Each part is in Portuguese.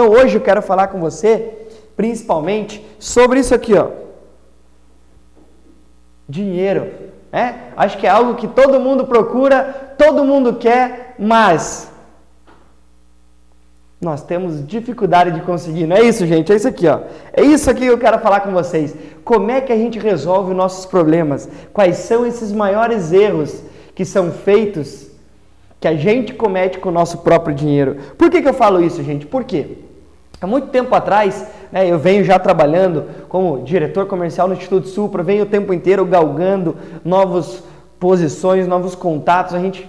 Então hoje eu quero falar com você, principalmente, sobre isso aqui, ó. Dinheiro. É? Acho que é algo que todo mundo procura, todo mundo quer, mas nós temos dificuldade de conseguir. Não é isso, gente? É isso aqui, ó. É isso aqui que eu quero falar com vocês. Como é que a gente resolve os nossos problemas? Quais são esses maiores erros que são feitos que a gente comete com o nosso próprio dinheiro? Por que, que eu falo isso, gente? Por quê? Há muito tempo atrás, né, eu venho já trabalhando como diretor comercial no Instituto Supra, venho o tempo inteiro galgando novas posições, novos contatos. A gente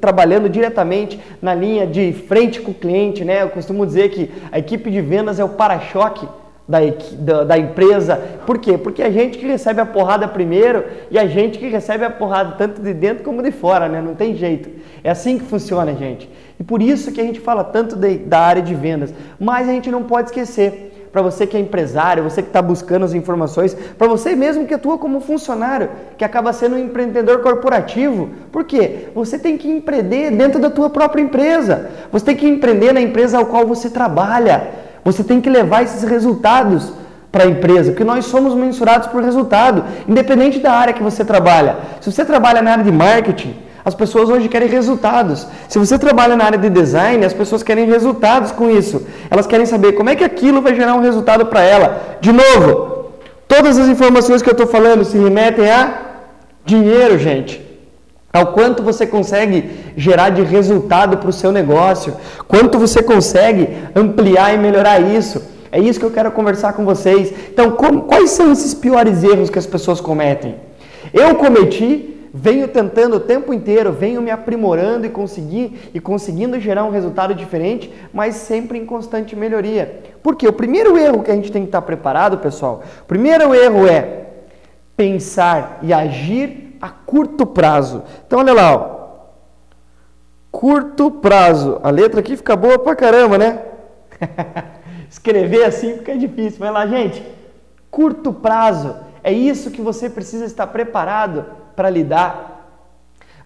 trabalhando diretamente na linha de frente com o cliente, né? Eu costumo dizer que a equipe de vendas é o para-choque da, da, da, empresa. Por quê? Porque a gente que recebe a porrada primeiro e a gente que recebe a porrada tanto de dentro como de fora, né? Não tem jeito. É assim que funciona, gente. E por isso que a gente fala tanto de, da área de vendas. Mas a gente não pode esquecer para você que é empresário, você que está buscando as informações, para você mesmo que atua como funcionário, que acaba sendo um empreendedor corporativo. Por quê? Você tem que empreender dentro da tua própria empresa. Você tem que empreender na empresa ao qual você trabalha. Você tem que levar esses resultados para a empresa, porque nós somos mensurados por resultado, independente da área que você trabalha. Se você trabalha na área de marketing, as pessoas hoje querem resultados. Se você trabalha na área de design, as pessoas querem resultados com isso. Elas querem saber como é que aquilo vai gerar um resultado para ela. De novo, todas as informações que eu estou falando se remetem a dinheiro, gente. Ao quanto você consegue gerar de resultado para o seu negócio, quanto você consegue ampliar e melhorar isso. É isso que eu quero conversar com vocês. Então, como, quais são esses piores erros que as pessoas cometem? Eu cometi venho tentando o tempo inteiro, venho me aprimorando e, conseguir, e conseguindo gerar um resultado diferente, mas sempre em constante melhoria. Porque o primeiro erro que a gente tem que estar preparado, pessoal, o primeiro erro é pensar e agir a curto prazo. Então, olha lá, ó. curto prazo. A letra aqui fica boa pra caramba, né? Escrever assim fica difícil. Vai lá, gente. Curto prazo. É isso que você precisa estar preparado para lidar.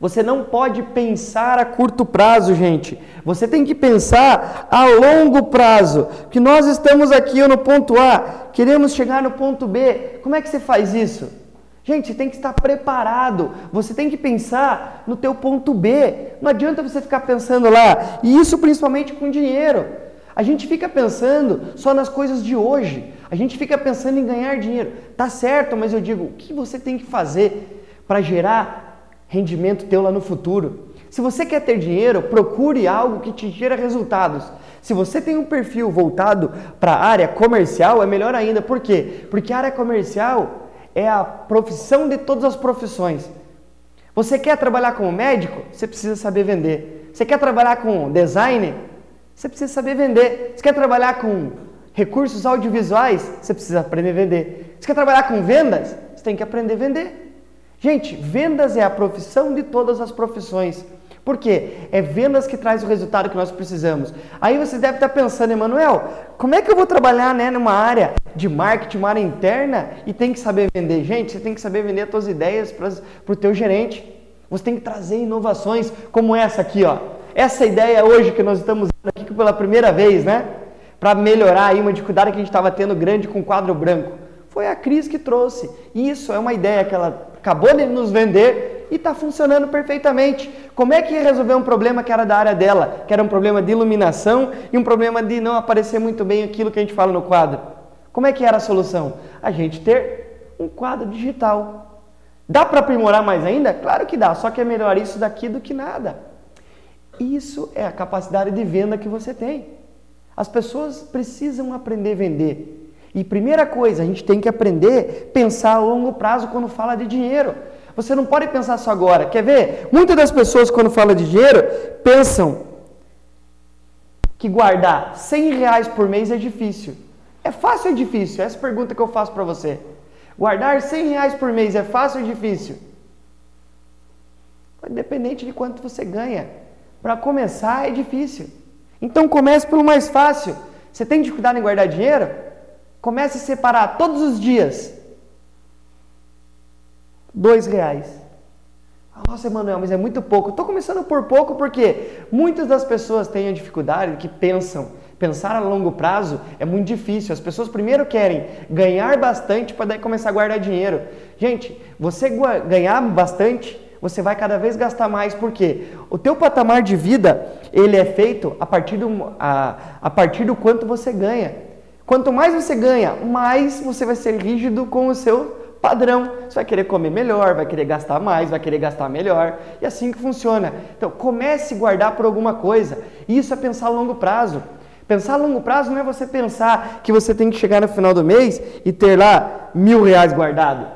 Você não pode pensar a curto prazo, gente. Você tem que pensar a longo prazo. Que nós estamos aqui no ponto A, queremos chegar no ponto B. Como é que você faz isso? Gente, você tem que estar preparado. Você tem que pensar no teu ponto B. Não adianta você ficar pensando lá. E isso principalmente com dinheiro. A gente fica pensando só nas coisas de hoje. A gente fica pensando em ganhar dinheiro. Tá certo, mas eu digo, o que você tem que fazer para gerar rendimento teu lá no futuro. Se você quer ter dinheiro, procure algo que te gera resultados. Se você tem um perfil voltado para a área comercial, é melhor ainda. Por quê? Porque a área comercial é a profissão de todas as profissões. Você quer trabalhar como médico? Você precisa saber vender. Você quer trabalhar com design? Você precisa saber vender. Você quer trabalhar com recursos audiovisuais? Você precisa aprender a vender. Você quer trabalhar com vendas? Você tem que aprender a vender. Gente, vendas é a profissão de todas as profissões. Por quê? É vendas que traz o resultado que nós precisamos. Aí você deve estar pensando, Emanuel, como é que eu vou trabalhar né, numa área de marketing, uma área interna e tem que saber vender? Gente, você tem que saber vender as suas ideias para o teu gerente. Você tem que trazer inovações como essa aqui, ó. Essa ideia hoje que nós estamos aqui pela primeira vez, né? Para melhorar aí uma dificuldade que a gente estava tendo grande com quadro branco. Foi a Cris que trouxe. Isso é uma ideia que ela acabou de nos vender e está funcionando perfeitamente. Como é que ia resolver um problema que era da área dela, que era um problema de iluminação e um problema de não aparecer muito bem aquilo que a gente fala no quadro? Como é que era a solução? A gente ter um quadro digital. Dá para aprimorar mais ainda? Claro que dá, só que é melhor isso daqui do que nada. Isso é a capacidade de venda que você tem. As pessoas precisam aprender a vender. E primeira coisa, a gente tem que aprender a pensar a longo prazo quando fala de dinheiro. Você não pode pensar só agora. Quer ver? Muitas das pessoas, quando falam de dinheiro, pensam que guardar 100 reais por mês é difícil. É fácil ou é difícil? Essa é pergunta que eu faço para você. Guardar 100 reais por mês é fácil ou difícil? Independente de quanto você ganha. Para começar é difícil. Então comece pelo mais fácil. Você tem dificuldade em guardar dinheiro? Comece a separar todos os dias dois reais. Nossa, Emanuel, mas é muito pouco. Estou começando por pouco porque muitas das pessoas têm a dificuldade que pensam Pensar a longo prazo é muito difícil. As pessoas primeiro querem ganhar bastante para daí começar a guardar dinheiro. Gente, você ganhar bastante, você vai cada vez gastar mais, porque o teu patamar de vida, ele é feito a partir do, a, a partir do quanto você ganha. Quanto mais você ganha, mais você vai ser rígido com o seu padrão. Você vai querer comer melhor, vai querer gastar mais, vai querer gastar melhor. E assim que funciona. Então, comece a guardar por alguma coisa. Isso é pensar a longo prazo. Pensar a longo prazo não é você pensar que você tem que chegar no final do mês e ter lá mil reais guardado.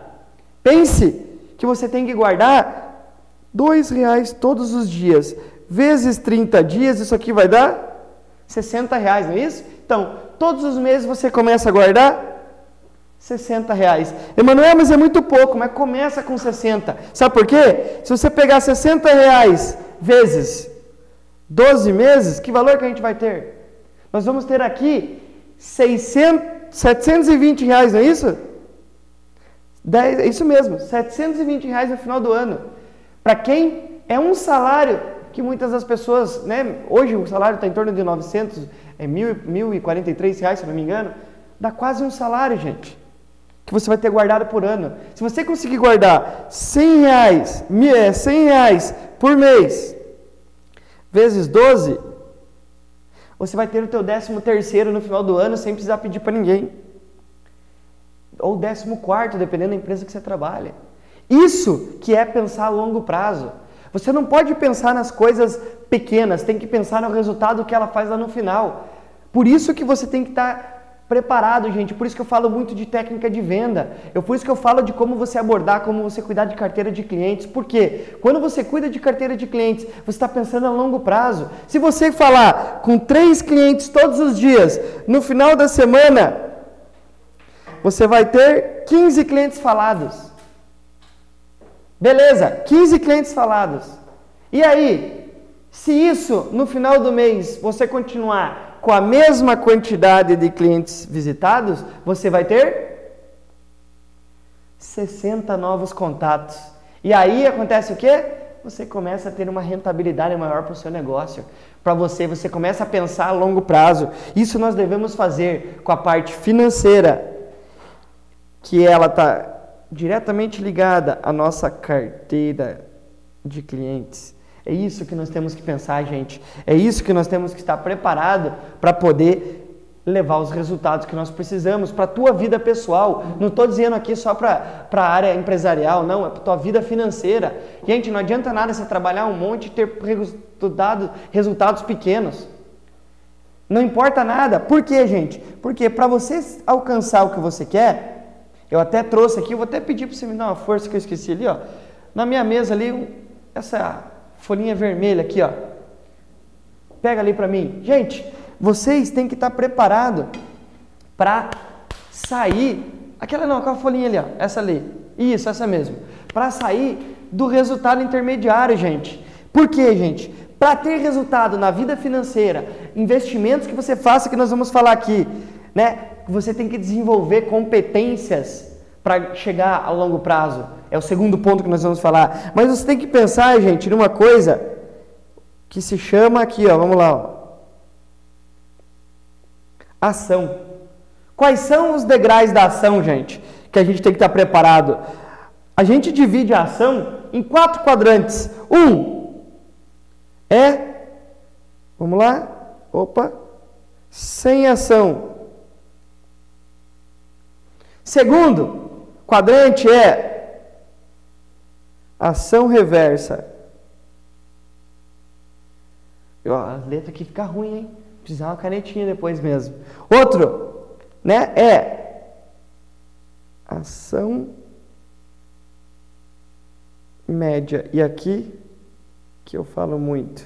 Pense que você tem que guardar dois reais todos os dias. Vezes 30 dias, isso aqui vai dar 60 reais, não é isso? Então, todos os meses você começa a guardar 60 reais. Emanuel, mas é muito pouco, mas começa com 60. Sabe por quê? Se você pegar 60 reais vezes 12 meses, que valor que a gente vai ter? Nós vamos ter aqui 600, 720 reais, não é isso? 10, é isso mesmo, 720 reais no final do ano. Para quem é um salário que muitas das pessoas, né, hoje o salário está em torno de 900, é 1.043 reais, se não me engano, dá quase um salário, gente, que você vai ter guardado por ano. Se você conseguir guardar 100 reais, 100 é, reais por mês, vezes 12, você vai ter o teu décimo terceiro no final do ano sem precisar pedir para ninguém. Ou décimo quarto, dependendo da empresa que você trabalha. Isso que é pensar a longo prazo. Você não pode pensar nas coisas pequenas, tem que pensar no resultado que ela faz lá no final. Por isso que você tem que estar tá preparado, gente. Por isso que eu falo muito de técnica de venda. Eu por isso que eu falo de como você abordar, como você cuidar de carteira de clientes. Porque quando você cuida de carteira de clientes, você está pensando a longo prazo. Se você falar com três clientes todos os dias, no final da semana, você vai ter 15 clientes falados. Beleza, 15 clientes falados. E aí, se isso no final do mês você continuar com a mesma quantidade de clientes visitados, você vai ter 60 novos contatos. E aí acontece o quê? Você começa a ter uma rentabilidade maior para o seu negócio. Para você, você começa a pensar a longo prazo. Isso nós devemos fazer com a parte financeira, que ela está diretamente ligada à nossa carteira de clientes. É isso que nós temos que pensar, gente. É isso que nós temos que estar preparado para poder levar os resultados que nós precisamos para a tua vida pessoal. Não estou dizendo aqui só para a área empresarial, não, é para a tua vida financeira. Gente, não adianta nada você trabalhar um monte e ter resultado, resultados pequenos. Não importa nada. Por quê, gente? Porque para você alcançar o que você quer, eu até trouxe aqui, vou até pedir para você me dar uma força que eu esqueci ali, ó. Na minha mesa ali, essa folhinha vermelha aqui, ó. Pega ali para mim. Gente, vocês têm que estar preparados para sair. Aquela não, aquela folhinha ali, ó. Essa ali. Isso, essa mesmo. Para sair do resultado intermediário, gente. Por quê, gente? Para ter resultado na vida financeira, investimentos que você faça, que nós vamos falar aqui, né? Você tem que desenvolver competências para chegar a longo prazo. É o segundo ponto que nós vamos falar. Mas você tem que pensar, gente, numa coisa que se chama aqui, ó, vamos lá, ó. Ação. Quais são os degraus da ação, gente? Que a gente tem que estar preparado. A gente divide a ação em quatro quadrantes. Um é, vamos lá, opa, sem ação. Segundo quadrante é Ação reversa. Ó, a letra aqui fica ruim, hein? Precisar uma canetinha depois mesmo. Outro, né? É ação média. E aqui que eu falo muito.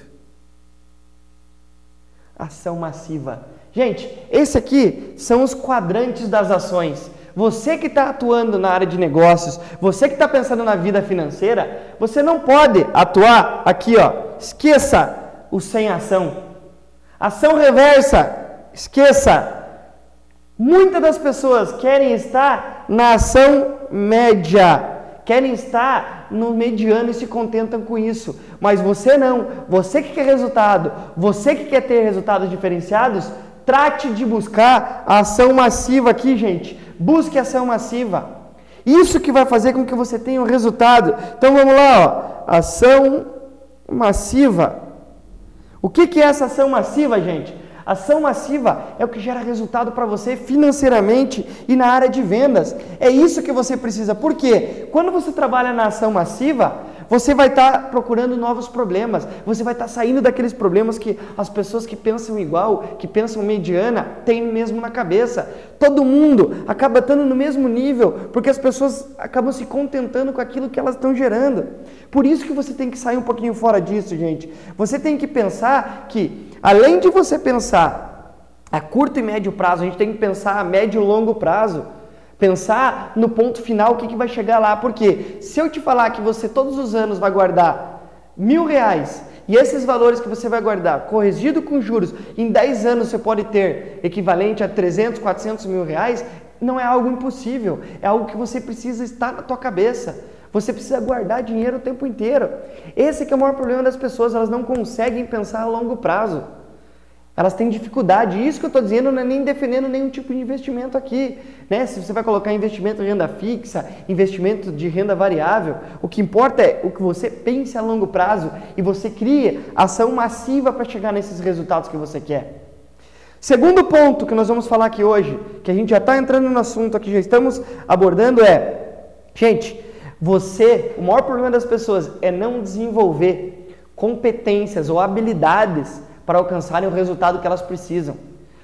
Ação massiva. Gente, esse aqui são os quadrantes das ações. Você que está atuando na área de negócios, você que está pensando na vida financeira, você não pode atuar aqui, ó. Esqueça o sem ação. Ação reversa, esqueça. Muitas das pessoas querem estar na ação média, querem estar no mediano e se contentam com isso. Mas você não. Você que quer resultado, você que quer ter resultados diferenciados, Trate de buscar a ação massiva aqui, gente. Busque ação massiva. Isso que vai fazer com que você tenha um resultado. Então vamos lá, ó. Ação massiva. O que, que é essa ação massiva, gente? Ação massiva é o que gera resultado para você financeiramente e na área de vendas. É isso que você precisa. Por quê? Quando você trabalha na ação massiva, você vai estar tá procurando novos problemas. Você vai estar tá saindo daqueles problemas que as pessoas que pensam igual, que pensam mediana, têm mesmo na cabeça. Todo mundo acaba estando no mesmo nível, porque as pessoas acabam se contentando com aquilo que elas estão gerando. Por isso que você tem que sair um pouquinho fora disso, gente. Você tem que pensar que Além de você pensar a curto e médio prazo, a gente tem que pensar a médio e longo prazo. Pensar no ponto final, o que, que vai chegar lá. Porque se eu te falar que você todos os anos vai guardar mil reais e esses valores que você vai guardar, corrigido com juros, em 10 anos você pode ter equivalente a 300, 400 mil reais, não é algo impossível. É algo que você precisa estar na tua cabeça. Você precisa guardar dinheiro o tempo inteiro. Esse é o maior problema das pessoas, elas não conseguem pensar a longo prazo. Elas têm dificuldade. Isso que eu estou dizendo não é nem defendendo nenhum tipo de investimento aqui. Né? Se você vai colocar investimento de renda fixa, investimento de renda variável, o que importa é o que você pense a longo prazo e você cria ação massiva para chegar nesses resultados que você quer. Segundo ponto que nós vamos falar aqui hoje, que a gente já está entrando no assunto aqui, já estamos abordando, é: gente, você, o maior problema das pessoas é não desenvolver competências ou habilidades para alcançarem o resultado que elas precisam.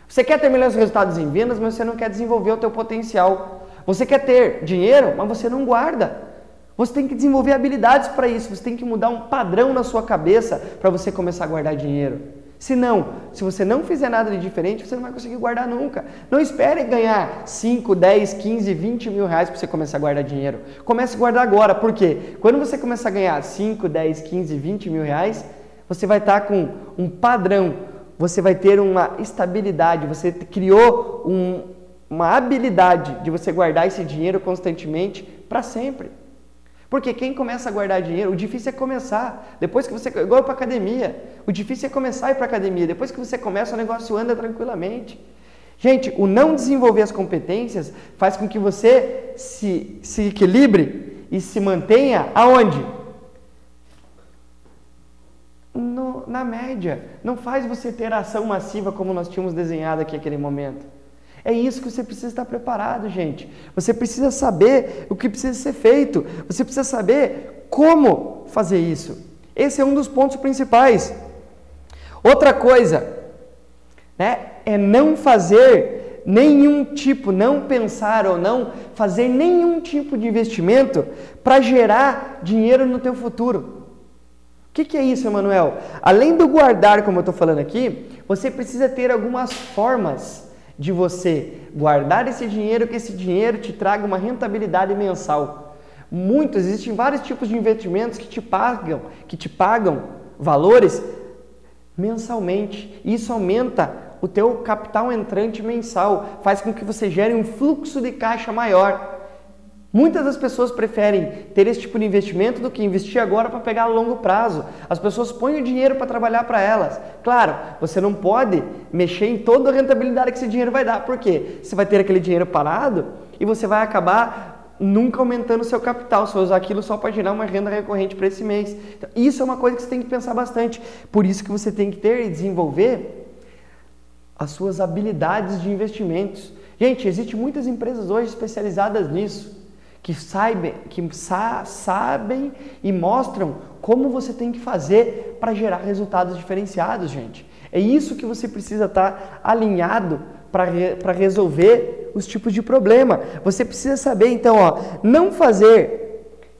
Você quer ter melhores resultados em vendas, mas você não quer desenvolver o teu potencial. Você quer ter dinheiro, mas você não guarda. Você tem que desenvolver habilidades para isso, você tem que mudar um padrão na sua cabeça para você começar a guardar dinheiro. Se não, se você não fizer nada de diferente, você não vai conseguir guardar nunca. Não espere ganhar 5, 10, 15, 20 mil reais para você começar a guardar dinheiro. Comece a guardar agora, porque quando você começar a ganhar 5, 10, 15, 20 mil reais, você vai estar com um padrão, você vai ter uma estabilidade, você criou um, uma habilidade de você guardar esse dinheiro constantemente para sempre. Porque quem começa a guardar dinheiro, o difícil é começar. Depois que você. Igual para academia. O difícil é começar a ir para academia. Depois que você começa, o negócio anda tranquilamente. Gente, o não desenvolver as competências faz com que você se, se equilibre e se mantenha aonde? No, na média. Não faz você ter ação massiva como nós tínhamos desenhado aqui naquele momento. É isso que você precisa estar preparado, gente. Você precisa saber o que precisa ser feito. Você precisa saber como fazer isso. Esse é um dos pontos principais. Outra coisa, né, é não fazer nenhum tipo, não pensar ou não fazer nenhum tipo de investimento para gerar dinheiro no teu futuro. O que, que, é isso, Emanuel? Além do guardar, como eu estou falando aqui, você precisa ter algumas formas de você guardar esse dinheiro, que esse dinheiro te traga uma rentabilidade mensal. Muitos, existem vários tipos de investimentos que te pagam, que te pagam valores mensalmente. Isso aumenta o teu capital entrante mensal, faz com que você gere um fluxo de caixa maior. Muitas das pessoas preferem ter esse tipo de investimento do que investir agora para pegar a longo prazo. As pessoas põem o dinheiro para trabalhar para elas. Claro, você não pode mexer em toda a rentabilidade que esse dinheiro vai dar. Por quê? Você vai ter aquele dinheiro parado e você vai acabar nunca aumentando o seu capital. Vai usar aquilo só para gerar uma renda recorrente para esse mês. Então, isso é uma coisa que você tem que pensar bastante. Por isso que você tem que ter e desenvolver as suas habilidades de investimentos. Gente, existem muitas empresas hoje especializadas nisso que saibam, que sa sabem e mostram como você tem que fazer para gerar resultados diferenciados, gente. É isso que você precisa estar tá alinhado para re resolver os tipos de problema. Você precisa saber, então, ó, não fazer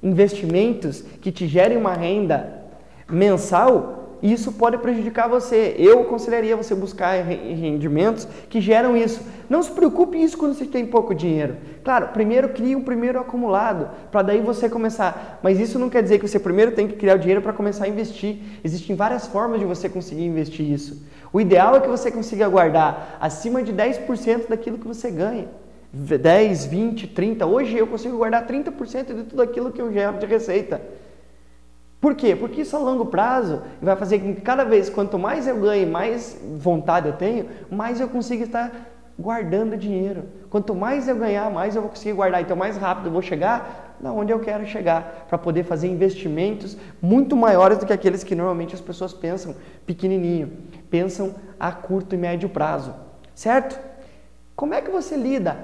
investimentos que te gerem uma renda mensal isso pode prejudicar você. Eu aconselharia você buscar rendimentos que geram isso. Não se preocupe isso quando você tem pouco dinheiro. Claro, primeiro crie um primeiro acumulado, para daí você começar. Mas isso não quer dizer que você primeiro tem que criar o dinheiro para começar a investir. Existem várias formas de você conseguir investir isso. O ideal é que você consiga guardar acima de 10% daquilo que você ganha. 10, 20, 30. Hoje eu consigo guardar 30% de tudo aquilo que eu gero de receita. Por quê? Porque isso a longo prazo vai fazer com que cada vez, quanto mais eu ganho, mais vontade eu tenho, mais eu consigo estar guardando dinheiro. Quanto mais eu ganhar, mais eu vou conseguir guardar. Então, mais rápido eu vou chegar na onde eu quero chegar, para poder fazer investimentos muito maiores do que aqueles que normalmente as pessoas pensam pequenininho, pensam a curto e médio prazo, certo? Como é que você lida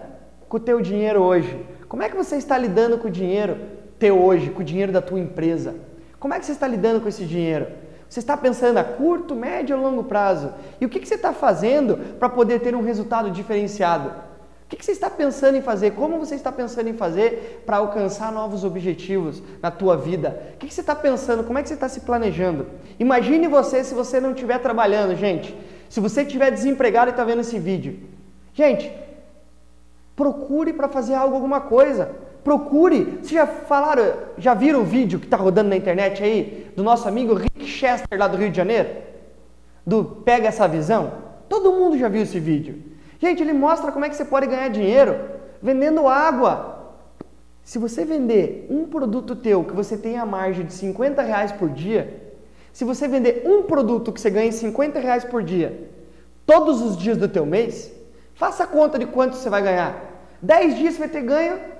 com o teu dinheiro hoje? Como é que você está lidando com o dinheiro teu hoje, com o dinheiro da tua empresa? Como é que você está lidando com esse dinheiro? Você está pensando a curto, médio ou longo prazo? E o que, você está fazendo para poder ter um resultado diferenciado? O que, que você está pensando em fazer? Como você está pensando em fazer para alcançar novos objetivos na tua vida? O que, que você está pensando? Como é que você está se planejando? Imagine você se você não estiver trabalhando, gente. Se você estiver desempregado e está vendo esse vídeo. Gente, procure para fazer algo, alguma coisa. Procure. Vocês já falaram, já viram o vídeo que está rodando na internet aí do nosso amigo Rick Chester lá do Rio de Janeiro? Do Pega essa visão? Todo mundo já viu esse vídeo. Gente, ele mostra como é que você pode ganhar dinheiro vendendo água. Se você vender um produto teu que você tem a margem de 50 reais por dia, se você vender um produto que você ganha 50 reais por dia, todos os dias do teu mês, faça a conta de quanto você vai ganhar. 10 dias você vai ter ganho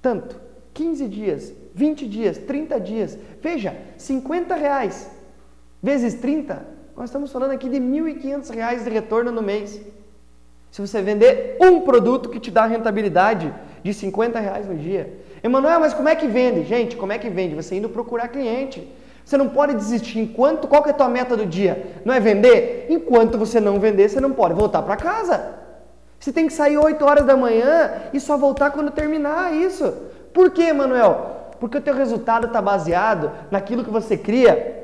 tanto. 15 dias, 20 dias, 30 dias. Veja, 50 reais vezes 30 nós estamos falando aqui de R$ 1.500 de retorno no mês. Se você vender um produto que te dá rentabilidade de 50 reais no dia. Emanuel, mas como é que vende? Gente, como é que vende? Você indo procurar cliente. Você não pode desistir enquanto. Qual que é a tua meta do dia? Não é vender? Enquanto você não vender, você não pode voltar para casa. Você tem que sair 8 horas da manhã e só voltar quando terminar isso. Por quê, Manuel? Porque o teu resultado está baseado naquilo que você cria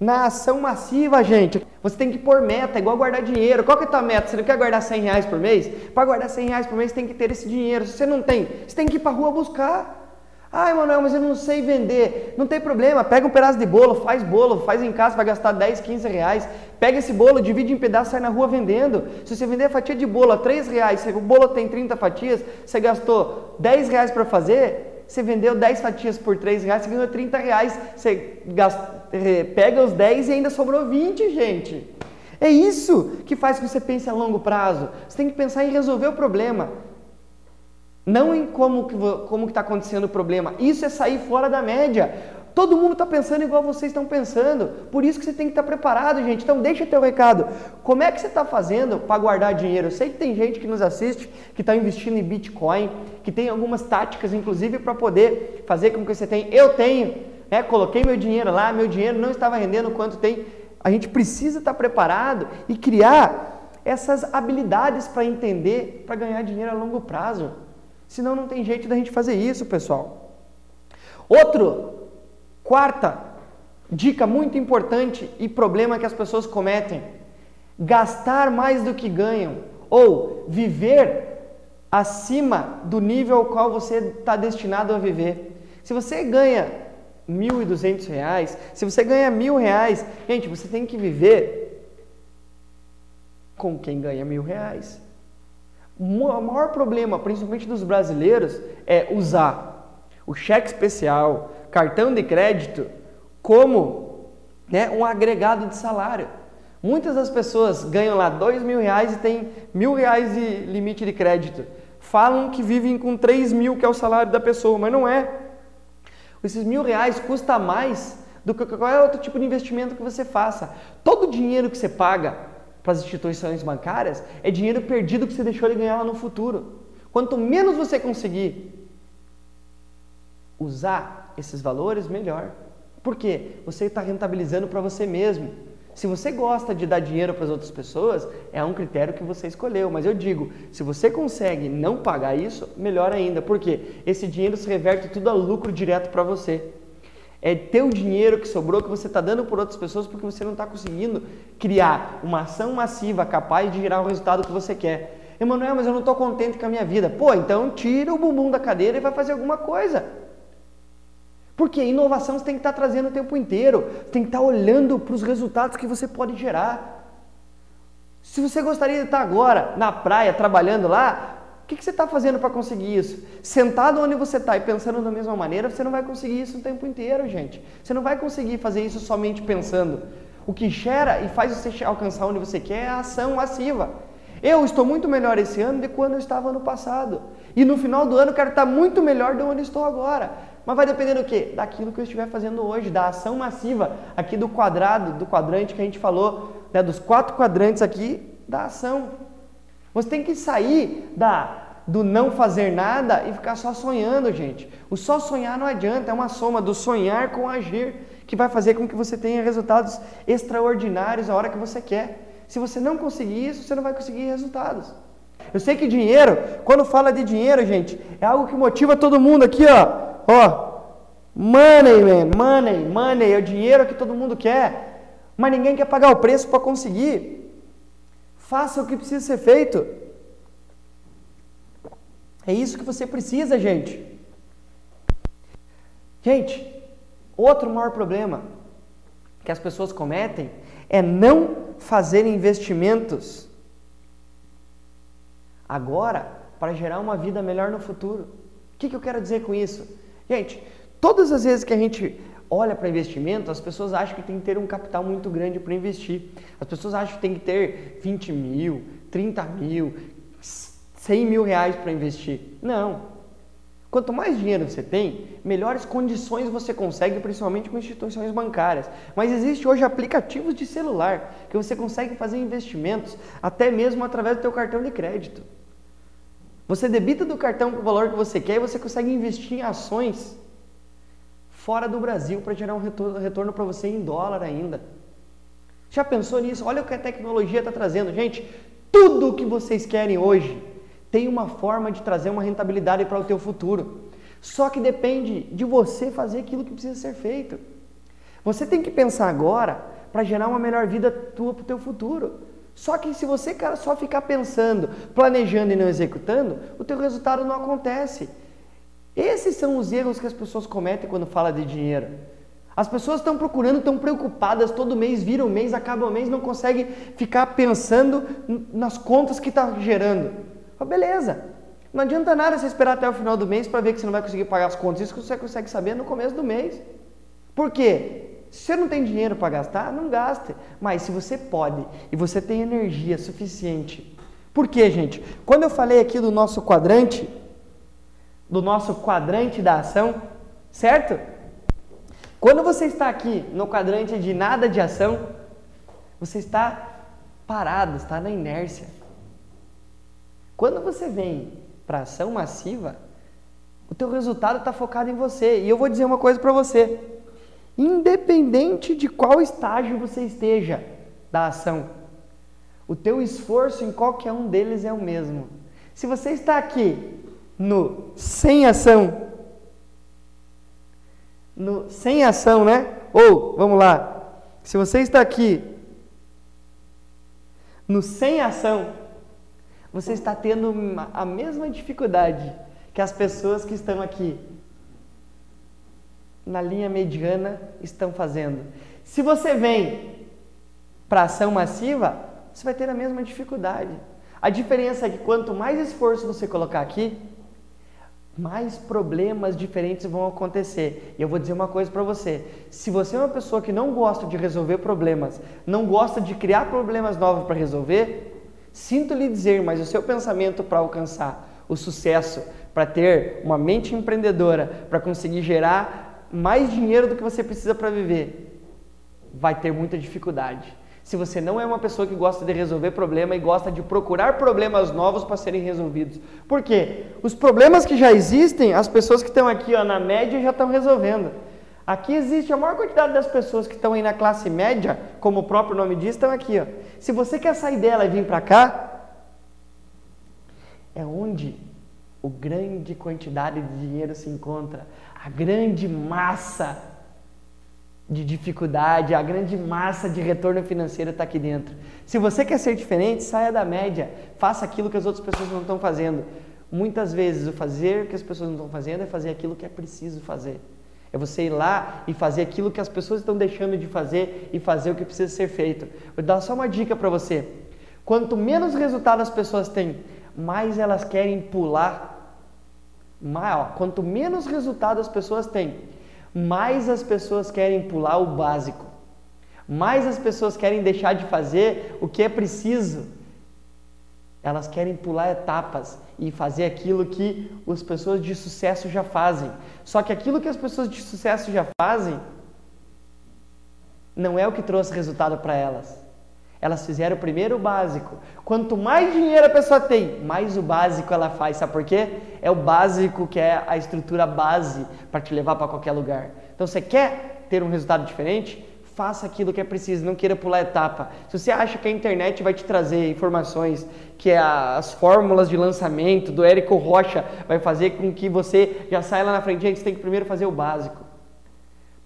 na ação massiva, gente. Você tem que pôr meta, igual guardar dinheiro. Qual que é a tua meta? Você não quer guardar 100 reais por mês? Para guardar 100 reais por mês, tem que ter esse dinheiro. Se você não tem, você tem que ir para a rua buscar. Ah, Emanuel, mas eu não sei vender. Não tem problema, pega um pedaço de bolo, faz bolo, faz em casa, vai gastar 10, 15 reais. Pega esse bolo, divide em pedaços, sai na rua vendendo. Se você vender a fatia de bolo a 3 reais, se o bolo tem 30 fatias, você gastou 10 reais para fazer, você vendeu 10 fatias por 3 reais, você ganhou 30 reais, você gasta, eh, pega os 10 e ainda sobrou 20, gente. É isso que faz que você pense a longo prazo. Você tem que pensar em resolver o problema. Não em como que como está acontecendo o problema. Isso é sair fora da média. Todo mundo está pensando igual vocês estão pensando. Por isso que você tem que estar tá preparado, gente. Então deixa teu recado. Como é que você está fazendo para guardar dinheiro? Eu sei que tem gente que nos assiste que está investindo em Bitcoin, que tem algumas táticas, inclusive, para poder fazer com que você tenha. Eu tenho, né? Coloquei meu dinheiro lá, meu dinheiro não estava rendendo quanto tem. A gente precisa estar tá preparado e criar essas habilidades para entender, para ganhar dinheiro a longo prazo. Senão não tem jeito da gente fazer isso, pessoal. Outro Quarta dica muito importante e problema que as pessoas cometem: gastar mais do que ganham ou viver acima do nível ao qual você está destinado a viver. Se você ganha R$ 1.200, se você ganha mil reais, gente, você tem que viver com quem ganha mil reais. O maior problema, principalmente dos brasileiros, é usar o cheque especial, cartão de crédito como né, um agregado de salário. Muitas das pessoas ganham lá dois mil reais e tem mil reais de limite de crédito. Falam que vivem com três mil, que é o salário da pessoa, mas não é. Esses mil reais custa mais do que qualquer outro tipo de investimento que você faça. Todo o dinheiro que você paga para as instituições bancárias é dinheiro perdido que você deixou de ganhar lá no futuro. Quanto menos você conseguir usar esses valores, melhor. Por quê? Você está rentabilizando para você mesmo. Se você gosta de dar dinheiro para as outras pessoas, é um critério que você escolheu. Mas eu digo, se você consegue não pagar isso, melhor ainda. Por quê? Esse dinheiro se reverte tudo a lucro direto para você. É teu dinheiro que sobrou que você está dando por outras pessoas porque você não está conseguindo criar uma ação massiva capaz de gerar o resultado que você quer. Emanuel, mas eu não estou contente com a minha vida. Pô, então tira o bumbum da cadeira e vai fazer alguma coisa. Porque inovação você tem que estar trazendo o tempo inteiro, você tem que estar olhando para os resultados que você pode gerar. Se você gostaria de estar agora na praia trabalhando lá, O que, que você está fazendo para conseguir isso? Sentado onde você está e pensando da mesma maneira, você não vai conseguir isso o tempo inteiro, gente. Você não vai conseguir fazer isso somente pensando. O que gera e faz você alcançar onde você quer é a ação massiva. Eu estou muito melhor esse ano do que quando eu estava no passado. E no final do ano eu quero estar muito melhor do onde estou agora. Mas vai depender do quê? Daquilo que eu estiver fazendo hoje, da ação massiva aqui do quadrado, do quadrante que a gente falou, né, dos quatro quadrantes aqui da ação. Você tem que sair da do não fazer nada e ficar só sonhando, gente. O só sonhar não adianta, é uma soma do sonhar com agir que vai fazer com que você tenha resultados extraordinários a hora que você quer. Se você não conseguir isso, você não vai conseguir resultados. Eu sei que dinheiro, quando fala de dinheiro, gente, é algo que motiva todo mundo aqui, ó. Ó, money, man, money, money, é o dinheiro que todo mundo quer, mas ninguém quer pagar o preço para conseguir. Faça o que precisa ser feito. É isso que você precisa, gente. Gente, outro maior problema que as pessoas cometem é não fazer investimentos agora para gerar uma vida melhor no futuro. O que, que eu quero dizer com isso? Gente, todas as vezes que a gente olha para investimento, as pessoas acham que tem que ter um capital muito grande para investir. As pessoas acham que tem que ter 20 mil, 30 mil, 100 mil reais para investir. Não. Quanto mais dinheiro você tem, melhores condições você consegue, principalmente com instituições bancárias. Mas existe hoje aplicativos de celular que você consegue fazer investimentos até mesmo através do teu cartão de crédito. Você debita do cartão o valor que você quer e você consegue investir em ações fora do Brasil para gerar um retorno, para você em dólar ainda. Já pensou nisso? Olha o que a tecnologia está trazendo. Gente, tudo o que vocês querem hoje tem uma forma de trazer uma rentabilidade para o teu futuro. Só que depende de você fazer aquilo que precisa ser feito. Você tem que pensar agora para gerar uma melhor vida tua para o teu futuro. Só que se você, cara, só ficar pensando, planejando e não executando, o teu resultado não acontece. Esses são os erros que as pessoas cometem quando fala de dinheiro. As pessoas estão procurando, estão preocupadas, todo mês vira o mês, acaba o mês, não conseguem ficar pensando nas contas que está gerando. Mas beleza, não adianta nada você esperar até o final do mês para ver que você não vai conseguir pagar as contas. Isso você consegue saber no começo do mês. Por quê? Se você não tem dinheiro para gastar, não gaste. Mas se você pode e você tem energia suficiente. Por quê, gente? Quando eu falei aqui do nosso quadrante, do nosso quadrante da ação, certo? Quando você está aqui no quadrante de nada de ação, você está parado, está na inércia. Quando você vem para ação massiva, o teu resultado está focado em você. E eu vou dizer uma coisa para você. Independente de qual estágio você esteja da ação, o teu esforço em qualquer um deles é o mesmo. Se você está aqui no sem ação, no sem ação, né? Ou, vamos lá, se você está aqui no sem ação, você está tendo a mesma dificuldade que as pessoas que estão aqui na linha mediana estão fazendo. Se você vem para ação massiva, você vai ter a mesma dificuldade. A diferença é que quanto mais esforço você colocar aqui, mais problemas diferentes vão acontecer. E eu vou dizer uma coisa para você: se você é uma pessoa que não gosta de resolver problemas, não gosta de criar problemas novos para resolver, Sinto lhe dizer, mas o seu pensamento para alcançar o sucesso, para ter uma mente empreendedora, para conseguir gerar mais dinheiro do que você precisa para viver, vai ter muita dificuldade. Se você não é uma pessoa que gosta de resolver problema e gosta de procurar problemas novos para serem resolvidos. Por quê? Os problemas que já existem, as pessoas que estão aqui ó, na média já estão resolvendo. Aqui existe a maior quantidade das pessoas que estão aí na classe média, como o próprio nome diz, estão aqui. Ó. Se você quer sair dela e vir para cá, é onde o grande quantidade de dinheiro se encontra, a grande massa de dificuldade, a grande massa de retorno financeiro está aqui dentro. Se você quer ser diferente, saia da média, faça aquilo que as outras pessoas não estão fazendo. Muitas vezes o fazer o que as pessoas não estão fazendo é fazer aquilo que é preciso fazer. É você ir lá e fazer aquilo que as pessoas estão deixando de fazer e fazer o que precisa ser feito. Vou dar só uma dica para você. Quanto menos resultado as pessoas têm, mais elas querem pular. Quanto menos resultado as pessoas têm, mais as pessoas querem pular o básico. Mais as pessoas querem deixar de fazer o que é preciso. Elas querem pular etapas e fazer aquilo que as pessoas de sucesso já fazem. Só que aquilo que as pessoas de sucesso já fazem não é o que trouxe resultado para elas. Elas fizeram primeiro o básico. Quanto mais dinheiro a pessoa tem, mais o básico ela faz. Sabe por quê? É o básico que é a estrutura base para te levar para qualquer lugar. Então, você quer ter um resultado diferente? Faça aquilo que é preciso, não queira pular etapa. Se você acha que a internet vai te trazer informações, que as fórmulas de lançamento do Érico Rocha vai fazer com que você já saia lá na frente, gente, você tem que primeiro fazer o básico.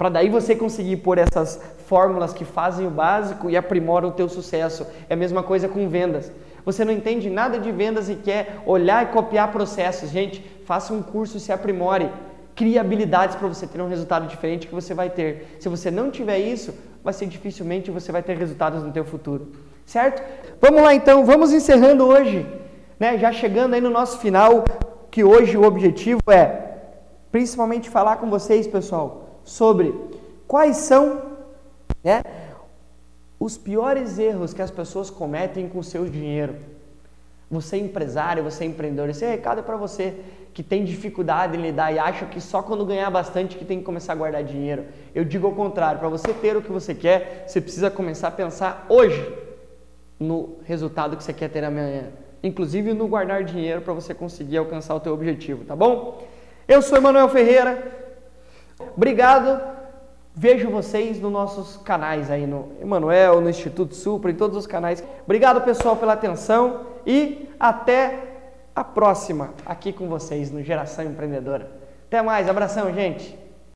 Para daí você conseguir pôr essas fórmulas que fazem o básico e aprimoram o teu sucesso. É a mesma coisa com vendas. Você não entende nada de vendas e quer olhar e copiar processos. Gente, faça um curso e se aprimore. Crie habilidades para você ter um resultado diferente que você vai ter. Se você não tiver isso, vai ser dificilmente você vai ter resultados no teu futuro. Certo? Vamos lá então, vamos encerrando hoje, né? Já chegando aí no nosso final, que hoje o objetivo é principalmente falar com vocês, pessoal, sobre quais são né, os piores erros que as pessoas cometem com o seu dinheiro. Você é empresário, você é empreendedor, esse recado é para você que tem dificuldade em lidar e acha que só quando ganhar bastante que tem que começar a guardar dinheiro. Eu digo ao contrário, para você ter o que você quer, você precisa começar a pensar hoje no resultado que você quer ter amanhã. Inclusive no guardar dinheiro para você conseguir alcançar o teu objetivo, tá bom? Eu sou Emanuel Ferreira, Obrigado. Vejo vocês nos nossos canais aí no Emanuel, no Instituto Supra, em todos os canais. Obrigado, pessoal, pela atenção e até a próxima aqui com vocês no Geração Empreendedora. Até mais, abração, gente.